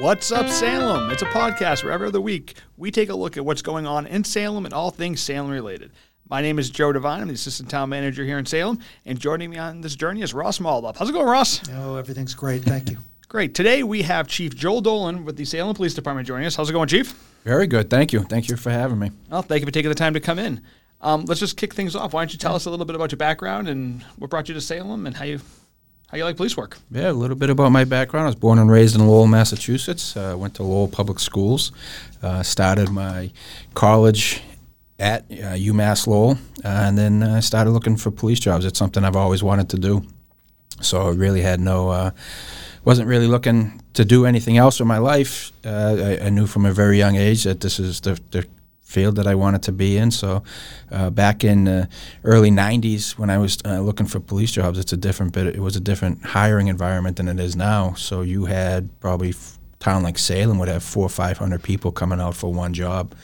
What's Up Salem? It's a podcast where every other week we take a look at what's going on in Salem and all things Salem related. My name is Joe Devine. I'm the assistant town manager here in Salem, and joining me on this journey is Ross Moldoff. How's it going, Ross? Oh, everything's great. Thank you. Great. Today we have Chief Joel Dolan with the Salem Police Department joining us. How's it going, Chief? Very good. Thank you. Thank you for having me. Well, thank you for taking the time to come in. Um, let's just kick things off. Why don't you tell us a little bit about your background and what brought you to Salem and how you how you like police work? Yeah, a little bit about my background. I was born and raised in Lowell, Massachusetts. Uh, went to Lowell Public Schools. Uh, started my college at uh, UMass Lowell, and then I started looking for police jobs. It's something I've always wanted to do. So I really had no, uh, wasn't really looking to do anything else in my life. Uh, I, I knew from a very young age that this is the, the field that I wanted to be in. So, uh, back in the early '90s, when I was uh, looking for police jobs, it's a different bit. It was a different hiring environment than it is now. So you had probably f- town like Salem would have four or five hundred people coming out for one job.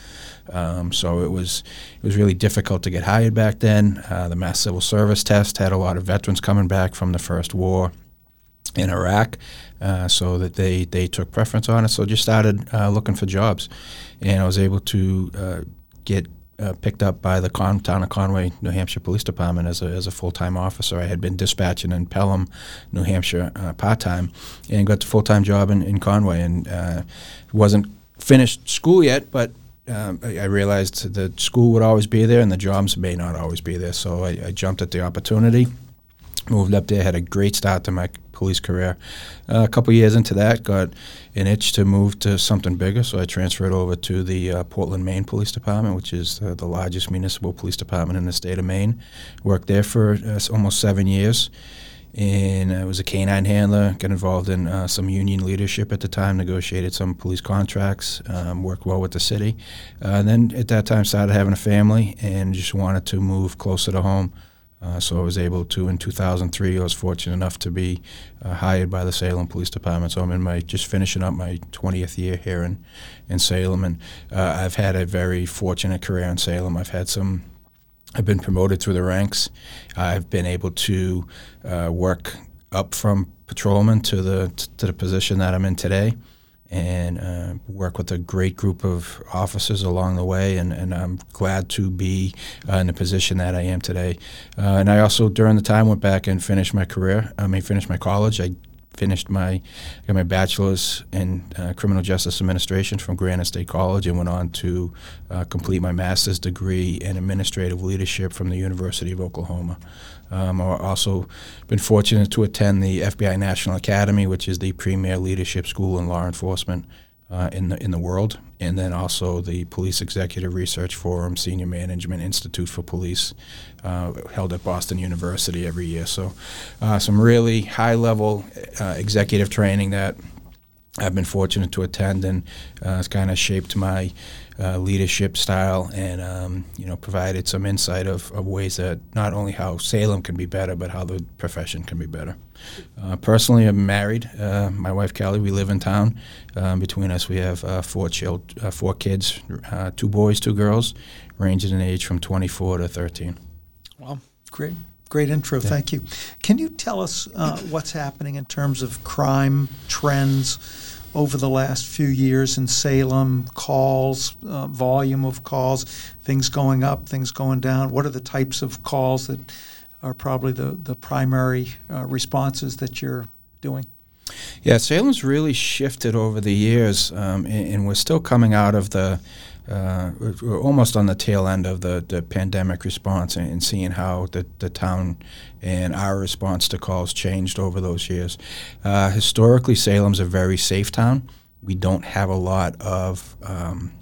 Um, so it was it was really difficult to get hired back then. Uh, the Mass Civil Service test had a lot of veterans coming back from the first war in Iraq, uh, so that they, they took preference on it. So just started uh, looking for jobs, and I was able to uh, get uh, picked up by the Con- town of Conway, New Hampshire Police Department as a, as a full time officer. I had been dispatching in Pelham, New Hampshire, uh, part time, and got the full time job in, in Conway, and uh, wasn't finished school yet, but. Um, I, I realized that school would always be there and the jobs may not always be there. So I, I jumped at the opportunity moved up there, had a great start to my police career. Uh, a couple years into that, got an itch to move to something bigger, so I transferred over to the uh, Portland, Maine Police Department, which is uh, the largest municipal police department in the state of Maine. Worked there for uh, almost seven years. And I was a canine handler, got involved in uh, some union leadership at the time, negotiated some police contracts, um, worked well with the city. Uh, and then at that time started having a family and just wanted to move closer to home. Uh, so I was able to, in 2003, I was fortunate enough to be uh, hired by the Salem Police Department. So I'm in my just finishing up my 20th year here in, in Salem, and uh, I've had a very fortunate career in Salem. I've had some. I've been promoted through the ranks. I've been able to uh, work up from patrolman to the to the position that I'm in today and uh, work with a great group of officers along the way. And, and I'm glad to be uh, in the position that I am today. Uh, and I also, during the time, went back and finished my career. I mean, finished my college. I finished my got my bachelor's in uh, criminal justice administration from Granite State College and went on to uh, complete my master's degree in administrative leadership from the University of Oklahoma. Um, I've also been fortunate to attend the FBI National Academy, which is the premier leadership school in law enforcement uh, in the in the world, and then also the Police Executive Research Forum Senior Management Institute for Police, uh, held at Boston University every year. So, uh, some really high level uh, executive training that I've been fortunate to attend, and uh, it's kind of shaped my uh, leadership style, and um, you know, provided some insight of, of ways that not only how Salem can be better, but how the profession can be better. Uh, personally, I'm married. Uh, my wife Kelly. We live in town. Um, between us, we have uh, four child, uh, four kids, two boys, two girls, ranging in age from 24 to 13. Well, great. Great intro, yeah. thank you. Can you tell us uh, what's happening in terms of crime trends over the last few years in Salem? Calls, uh, volume of calls, things going up, things going down. What are the types of calls that are probably the the primary uh, responses that you're doing? Yeah, Salem's really shifted over the years, um, and, and, we're still coming out of the uh, we're almost on the tail end of the, the pandemic response and, and, seeing how the, the town and our response to calls changed over those years. Uh, historically, Salem's a very safe town. We don't have a lot of um,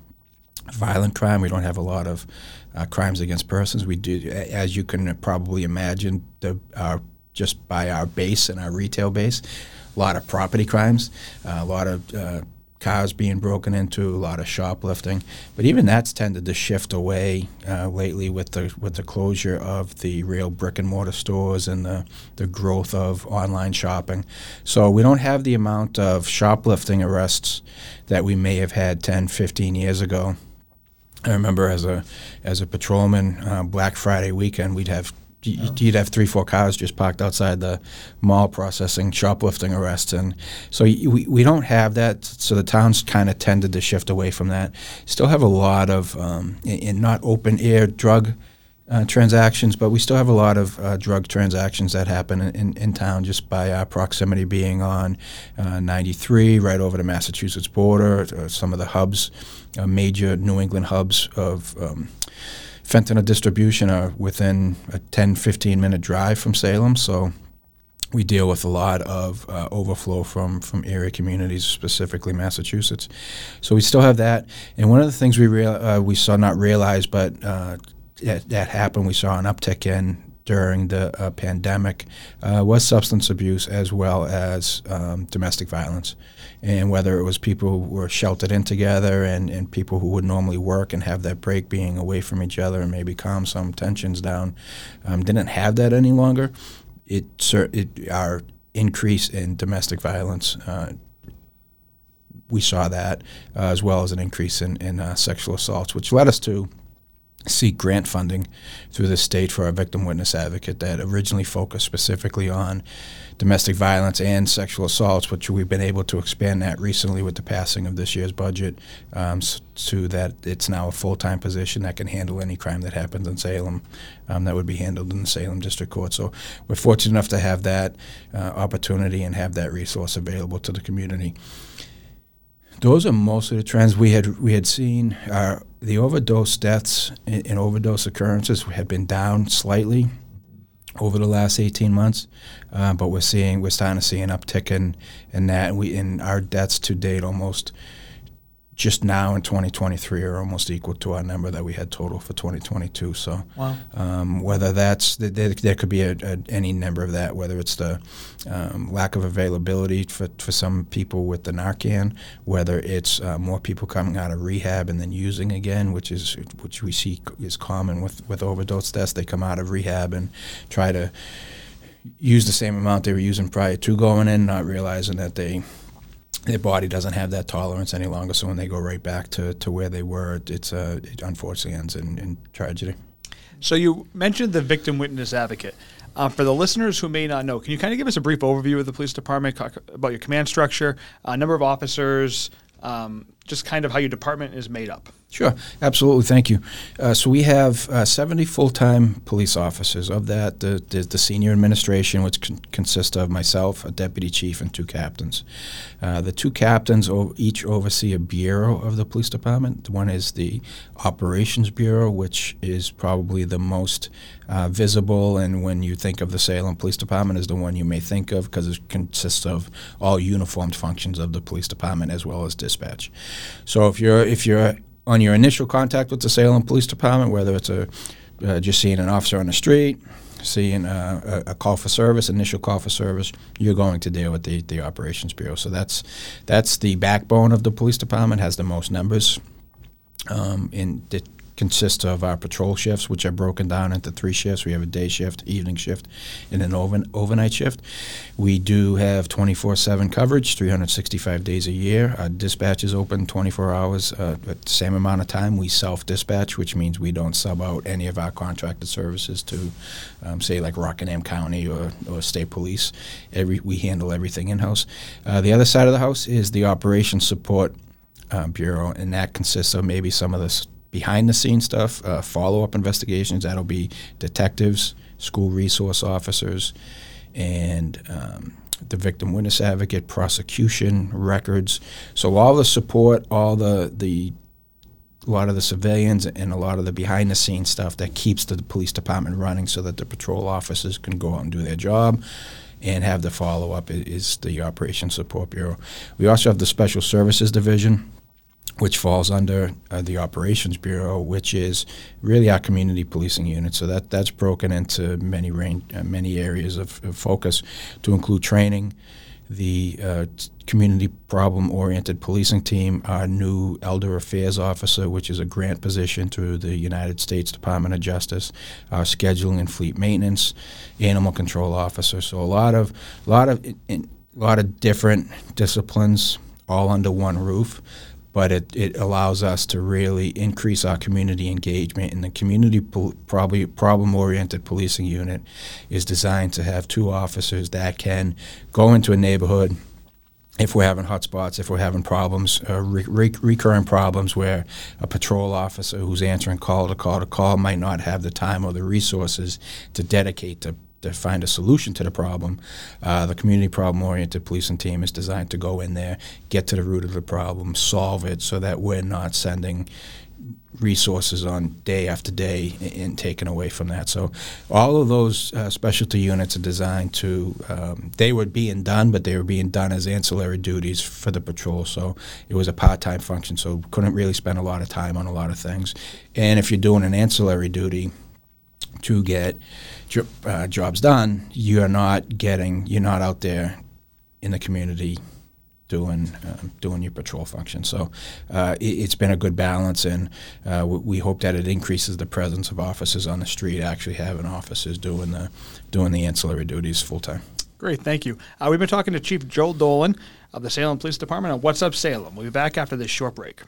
violent crime. We don't have a lot of uh, crimes against persons. We do, as you can probably imagine, the, just by our base and our retail base, a lot of property crimes, a lot of uh, cars being broken into, a lot of shoplifting. But even that's tended to shift away uh, lately with the with the closure of the real brick and mortar stores and the, the growth of online shopping. So we don't have the amount of shoplifting arrests that we may have had 10, 15 years ago. I remember as a as a patrolman, uh, Black Friday weekend, we'd have you'd have three, four cars just parked outside the mall processing shoplifting arrests, and so we we don't have that. So the town's kind of tended to shift away from that. Still have a lot of um, in, not open air drug. Uh, transactions, but we still have a lot of uh, drug transactions that happen in, in, in, town just by our proximity being on uh, 93, right over the Massachusetts border, uh, some of the hubs, uh, major New England hubs of um, fentanyl distribution are within a 10, 15 minute drive from Salem. So we deal with a lot of uh, overflow from, from area communities, specifically Massachusetts. So we still have that. And one of the things we real, uh, we saw not realize, but uh, that, that happened, we saw an uptick in during the uh, pandemic uh, was substance abuse as well as um, domestic violence. And whether it was people who were sheltered in together and, and people who would normally work and have that break being away from each other and maybe calm some tensions down, um, didn't have that any longer. It, it our increase in domestic violence uh, we saw that uh, as well as an increase in, in uh, sexual assaults, which led us to seek grant funding through the state for our victim witness advocate that originally focused specifically on domestic violence and sexual assaults, which we've been able to expand that recently with the passing of this year's budget um, so that it's now a full-time position that can handle any crime that happens in Salem um, that would be handled in the Salem District Court. So we're fortunate enough to have that uh, opportunity and have that resource available to the community. Those are most of the trends we had we had seen. Uh, the overdose deaths and, and overdose occurrences had been down slightly over the last 18 months, uh, but we're seeing we're starting to see an uptick in in that. We in our deaths to date almost just now in 2023 are almost equal to our number that we had total for 2022. So, wow. um, whether that's there, there could be a, a, any number of that, whether it's the um, lack of availability for, for some people with the Narcan, whether it's uh, more people coming out of rehab and then using again, which is which we see is common with with overdose deaths. They come out of rehab and try to use the same amount they were using prior to going in, not realizing that they their body doesn't have that tolerance any longer. So when they go right back to, to where they were, it's uh, it unfortunately ends in, in tragedy. So you mentioned the victim witness advocate. Uh, for the listeners who may not know, can you kind of give us a brief overview of the police department, about your command structure, uh, number of officers, um, just kind of how your department is made up? Sure, absolutely. Thank you. Uh, so we have uh, 70 full-time police officers. Of that, the, the, the senior administration, which con- consists of myself, a deputy chief, and two captains. Uh, the two captains o- each oversee a bureau of the police department. One is the operations bureau, which is probably the most uh, visible, and when you think of the Salem Police Department, is the one you may think of because it consists of all uniformed functions of the police department as well as dispatch. So if you're if you're on your initial contact with the Salem Police Department, whether it's a uh, just seeing an officer on the street, seeing a, a, call for service, initial call for service, you're going to deal with the, the operations bureau. So that's that's the backbone of the police department. Has the most numbers. Um, in the consists of our patrol shifts, which are broken down into three shifts. We have a day shift, evening shift, and an over, overnight shift. We do have 24 7 coverage, 365 days a year. Our dispatch is open 24 hours uh, at the same amount of time. We self dispatch, which means we don't sub out any of our contracted services to, um, say, like Rockingham County or, or state police. Every, we handle everything in house. Uh, the other side of the house is the operations support uh, bureau, and that consists of maybe some of the behind the scenes stuff, uh, follow up investigations. That'll be detectives, school resource officers, and um, the victim witness advocate, prosecution records. So all the support, all the the a lot of the civilians and a lot of the behind the scenes stuff that keeps the police department running so that the patrol officers can go out and do their job and have the follow up is the Operations Support Bureau. We also have the Special Services Division which falls under uh, the Operations Bureau, which is really our community policing unit. So that that's broken into many range, uh, many areas of, of, focus, to include training, the uh, community problem-oriented policing team, our new elder affairs officer, which is a grant position through the United States Department of Justice, our scheduling and fleet maintenance, animal control officer. So a lot of lot of in, a lot of different disciplines all under one roof but it, it allows us to really increase our community engagement. And the community pol- probably problem oriented policing unit is designed to have two officers that can go into a neighborhood if we're having hotspots, if we're having problems, uh, re- problems where a patrol officer who's answering call to call to call might not have the time or the resources to dedicate to, to find a solution to the problem, uh, the community problem oriented policing team is designed to go in there, get to the root of the problem, solve it so that we're not sending resources on day after day and taken away from that. So all of those uh, specialty units are designed to, um, they were being done, but they were being done as ancillary duties for the patrol. So it was a part-time function, so couldn't really spend a lot of time on a lot of things. And if you're doing an ancillary duty to get uh, jobs done, you're not getting, you're not out there in the community doing um, doing your patrol function. So uh, it, has been a good balance, and uh, we, we, hope that it increases the presence of officers on the street, actually having officers doing the doing the ancillary duties full time. Great, thank you. Uh, we've been talking to Chief Joe Dolan of the Salem Police Department on What's Up Salem. We'll be back after this short break.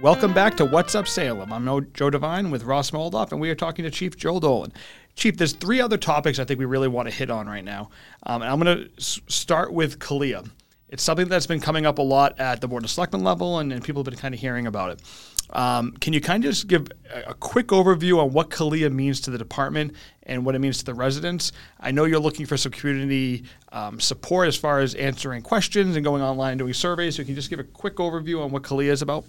Welcome back to What's Up Salem. I'm Joe Devine with Ross Moldoff, and we are talking to Chief Joe Dolan. Chief, there's three other topics I think we really want to hit on right now. Um, and I'm going to s- start with CALEA. It's something that's been coming up a lot at the Board of Selectmen level, and, and people have been kind of hearing about it. Um, can you kind of just give a, quick overview on what CALEA means to the department and what it means to the residents? I know you're looking for some community um, support as far as answering questions and going online and doing surveys. So, can you just give a quick overview on what CALEA is about?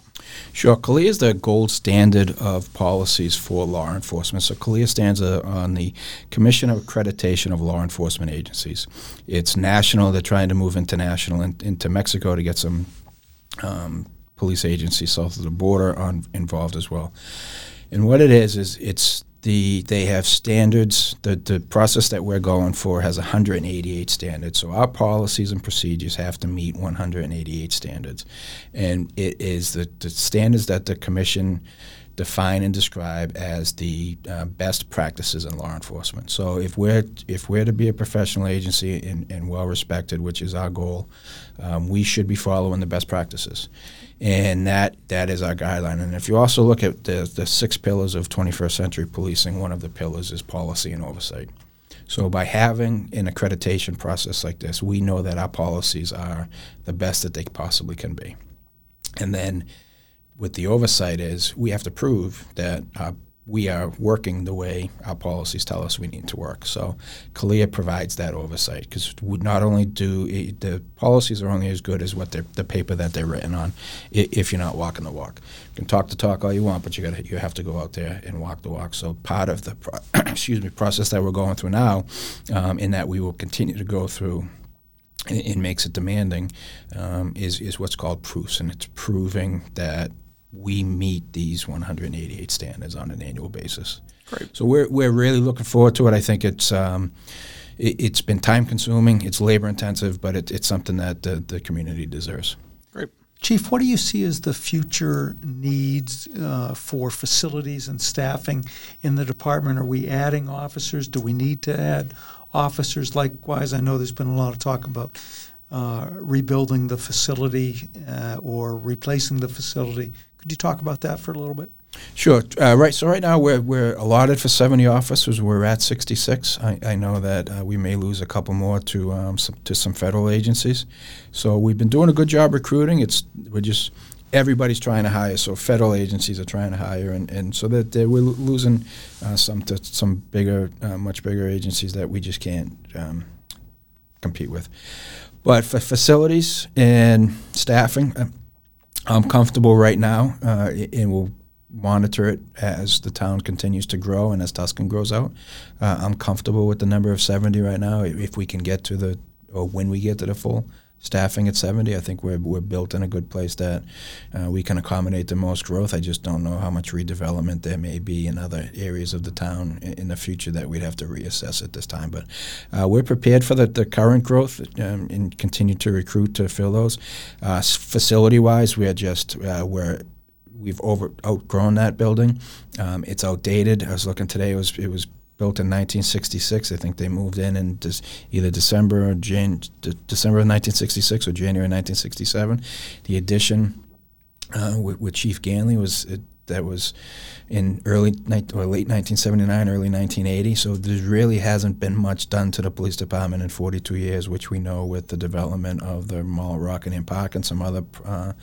Sure. CALEA is the gold standard of policies for law enforcement. So, CALEA stands uh, on the Commission of Accreditation of Law Enforcement Agencies. It's national. They're trying to move international in, into Mexico to get some um, police agency south of the border on, involved as well. And what it is is it's the they have standards. The the process that we're going for has 188 standards. So our policies and procedures have to meet 188 standards, and it is the, the standards that the commission define and describe as the uh, best practices in law enforcement. So if we're if we're to be a professional agency and, and well respected, which is our goal, um, we should be following the best practices and that that is our guideline. And if you also look at the the six pillars of 21st century policing, one of the pillars is policy and oversight. So by having an accreditation process like this, we know that our policies are the best that they possibly can be. And then with the oversight is we have to prove that our we are working the way our policies tell us we need to work. So CALEA provides that oversight because not only do it, the policies are only as good as what the paper that they're written on. If you're not walking the walk, you can talk the talk all you want, but you got you have to go out there and walk the walk. So part of the pro- excuse me process that we're going through now, um, in that we will continue to go through it makes it demanding um, is is what's called proofs, and it's proving that we meet these 188 standards on an annual basis. Great. So we're, we're really looking forward to it. I think it's um, it, has been time consuming, it's labor intensive, but it, it's something that the, the community deserves. Great. Chief, what do you see as the future needs uh, for facilities and staffing in the department? Are we adding officers? Do we need to add officers? Likewise, I know there's been a lot of talk about uh, rebuilding the facility uh, or replacing the facility. Could you talk about that for a little bit? Sure. Uh, right. So right now we're we're allotted for seventy officers. We're at sixty six. I, I know that uh, we may lose a couple more to um, some, to some federal agencies. So we've been doing a good job recruiting. It's we're just everybody's trying to hire. So federal agencies are trying to hire, and, and so that we're losing uh, some to some bigger, uh, much bigger agencies that we just can't um, compete with. But for facilities and staffing, uh, I'm comfortable right now, uh, and we'll monitor it as the town continues to grow and as Tuscan grows out. Uh, I'm comfortable with the number of 70 right now. If we can get to the, or when we get to the full staffing at 70, I think we're, we're built in a good place that uh, we can accommodate the most growth. I just don't know how much redevelopment there may be in other areas of the town in, the future that we'd have to reassess at this time. But uh, we're prepared for the, the current growth um, and continue to recruit to fill those. Uh, facility wise, we're just, uh, we're we've over outgrown that building. Um, it's outdated. I was looking today; it was it was built in 1966. I think they moved in in des- either December or Jan- de- December of 1966 or January 1967. The addition uh, with, with Chief Ganley was it, that was in early ni- or late 1979, early 1980. So there really hasn't been much done to the police department in 42 years, which we know with the development of the Mall Rockingham Park and some other. Uh,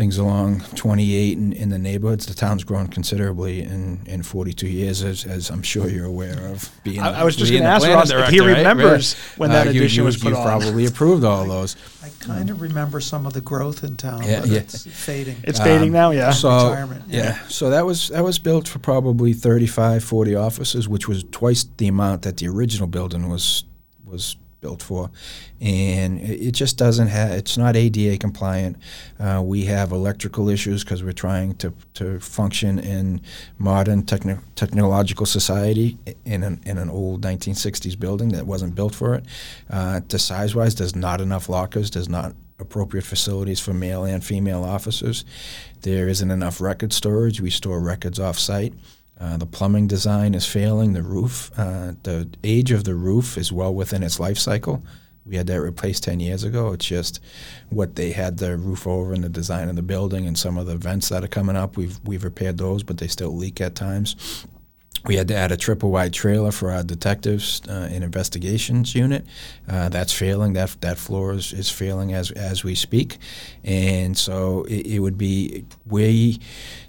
things along 28 in, in the neighborhoods. The town's grown considerably in, in 42 years, as, as I'm sure you're aware of. Being I- the- I was just being gonna the ask planning Ross if he remembers Right. when that uh, you- addition you- was put you've on. probably approved all those. I kind of remember some of the growth in town, Yeah, but yeah. it's fading. It's fading um, now, yeah. So Retirement, yeah. yeah. so that was that was built for probably 35, 40 offices, which was twice the amount that the original building was was built for, and it, just doesn't have. It's not ADA compliant. Uh, we have electrical issues because we're trying to to function in modern techno- technological society in an in an old 1960s building that wasn't built for it. Uh, the size wise, there's not enough lockers. There's not appropriate facilities for male and female officers. There isn't enough record storage. We store records off site. Uh, the plumbing design is failing. The roof, uh, the age of the roof is well within its life cycle. We had that replaced 10 years ago. It's just what they had the roof over and the design of the building and some of the vents that are coming up. We've, we've repaired those, but they still leak at times. We had to add a triple wide trailer for our detectives uh, and investigations unit. Uh, that's failing. That that floor is, is failing as as we speak, and so it, it would be we,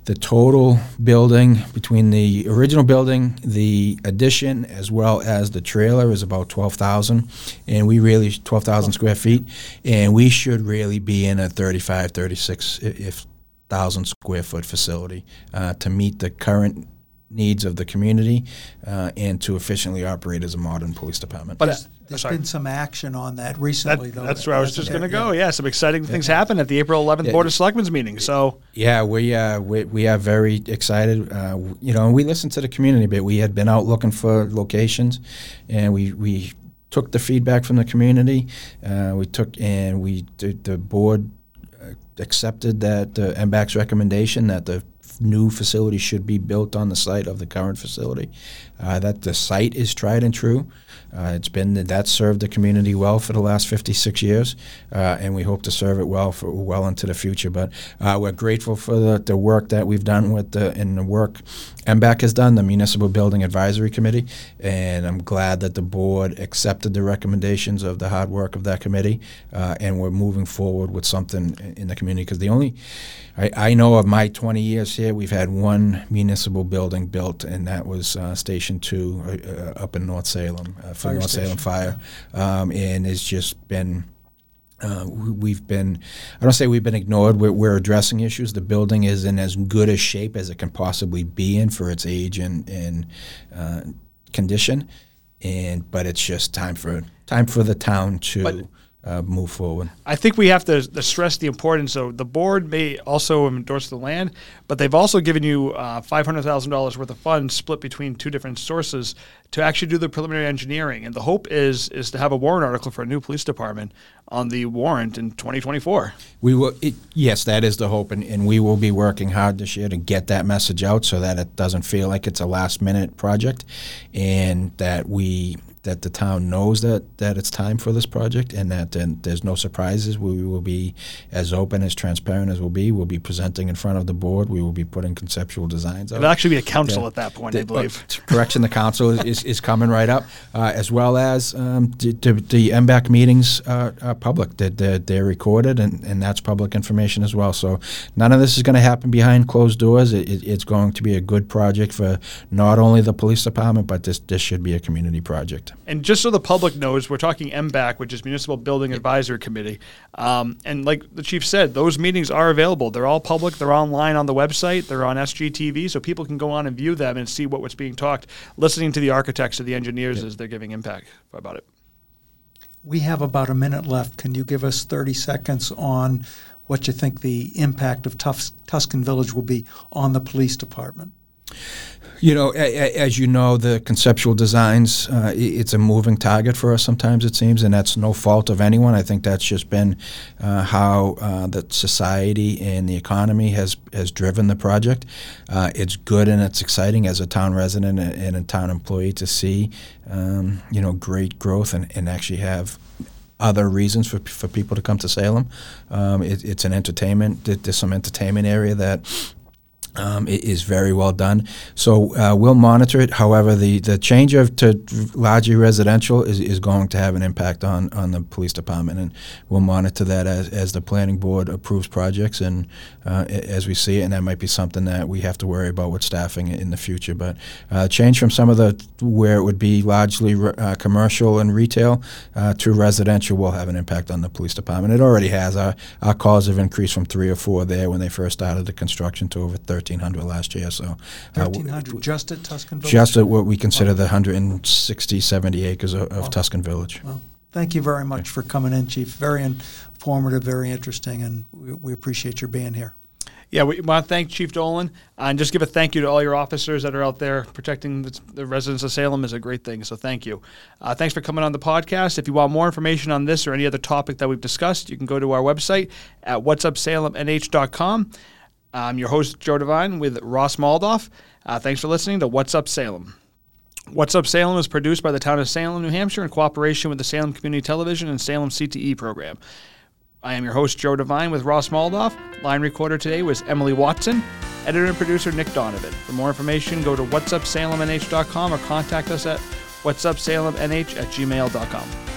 the total building between the original building, the addition, as well as the trailer is about twelve thousand, and we really twelve thousand square feet, and we should really be in a 35, 36 if thousand square foot facility uh, to meet the current needs of the community uh, and to efficiently operate as a modern police department. But There's, uh, there's sorry. been some action on that That, recently, though. that's where I was just going to go. Yeah, some exciting things happened at the April 11th Yeah. Board of Selectmen's meeting. So Yeah, we uh, we, we are very excited. Uh, you know, we listened to the community a bit. We had been out looking for locations, and we we took the feedback from the community. Uh, we took and we the, the board uh, accepted that the MBAC's recommendation that the f- new facility should be built on the site of the current facility. Uh, that the site is tried and true. Uh, it's been that served the community well for the last 56 years, uh, and we hope to serve it well for well into the future. But uh, we're grateful for the, the work that we've done with the and the work MBAC has done, the Municipal Building Advisory Committee, and I'm glad that the board accepted the recommendations of the hard work of that committee, uh, and we're moving forward with something in- the community. Because the only I, I know of my 20 years here, we've had one municipal building built, and that was uh, Station Two uh, up in North Salem for Fire North Salem station, Fire, um, and it's just been. Uh, we- we've been, I don't say we've been ignored. We're, we're addressing issues. The building is in as good a shape as it can possibly be in for its age and, and uh, condition, and but it's just time for time for the town to But- uh, move forward. I think we have to, stress the importance. So the board may also endorse the land, but they've also given you uh, five hundred thousand dollars worth of funds split between two different sources to actually do the preliminary engineering. And the hope is is to have a warrant article for a new police department on the warrant in twenty twenty four. We will. It, yes, that is the hope, and, and we will be working hard this year to get that message out so that it doesn't feel like it's a last minute project, and that we that the town knows that that it's time for this project, and that then there's no surprises. We will be as open as transparent as we'll be. We'll be presenting in front of the board. We will be putting conceptual designs out. It'll actually be a council at that point, I The- believe. uh, correction, the council is, is, is coming right up, uh, as well as um, the, the, the MBAC meetings uh, are public. They're, they're, they're recorded, and, and that's public information as well. So none of this is going to happen behind closed doors. It, it, it's going to be a good project for not only the police department, but this, this should be a community project. And just so the public knows, we're talking MBAC, which is Municipal Building Advisory Committee. Um, and like the chief said, those meetings are available. They're all public. They're online on the website. They're on SGTV, so people can go on and view them and see what, what's being talked, listening to the architects or the engineers as they're giving impact about it. We have about a minute left. Can you give us 30 seconds on what you think the impact of Tus- Tuscan Village will be on the police department? You know, as you know, the conceptual designs, uh, it's a moving target for us sometimes, it seems, and that's no fault of anyone. I think that's just been uh, how uh, the society and the economy has, has driven the project. Uh, it's good and it's exciting as a town resident and, and a town employee to see, um, you know, great growth and, and actually have other reasons for, for people to come to Salem. Um, it, it's an entertainment. There's some entertainment area that um, it is very well done. So uh, we'll monitor it. However, the, the change of to largely residential is, is going to have an impact on, on the police department, and we'll monitor that as, as the planning board approves projects and uh, as we see it. And that might be something that we have to worry about with staffing in the future. But uh, change from some of the where it would be largely re- uh, commercial and retail uh, to residential will have an impact on the police department. It already has. Our, our calls have increased from three or four there when they first started the construction to over 1,300 last year. So, uh, 1,300 just at Tuscan Village? just at what we consider the 160, 70 acres of, of Wow. Tuscan Village. Well, thank you very much for coming in, Chief. Very informative, very interesting, and we, we appreciate your being here. Yeah, we want to thank Chief Dolan and just give a thank you to all your officers that are out there protecting the, the residents of Salem is a great thing. So thank you. Uh, thanks for coming on the podcast. If you want more information on this or any other topic that we've discussed, you can go to our website at whatsupsalemnh.com. I'm your host, Joe Devine, with Ross Moldoff. Uh, thanks for listening to What's Up Salem. What's Up Salem is produced by the town of Salem, New Hampshire, in cooperation with the Salem Community Television and Salem CTE program. I am your host, Joe Devine, with Ross Moldoff. Line recorder today was Emily Watson. Editor and producer, Nick Donovan. For more information, go to whatsupsalemnh.com or contact us at whatsupsalemnh at gmail.com.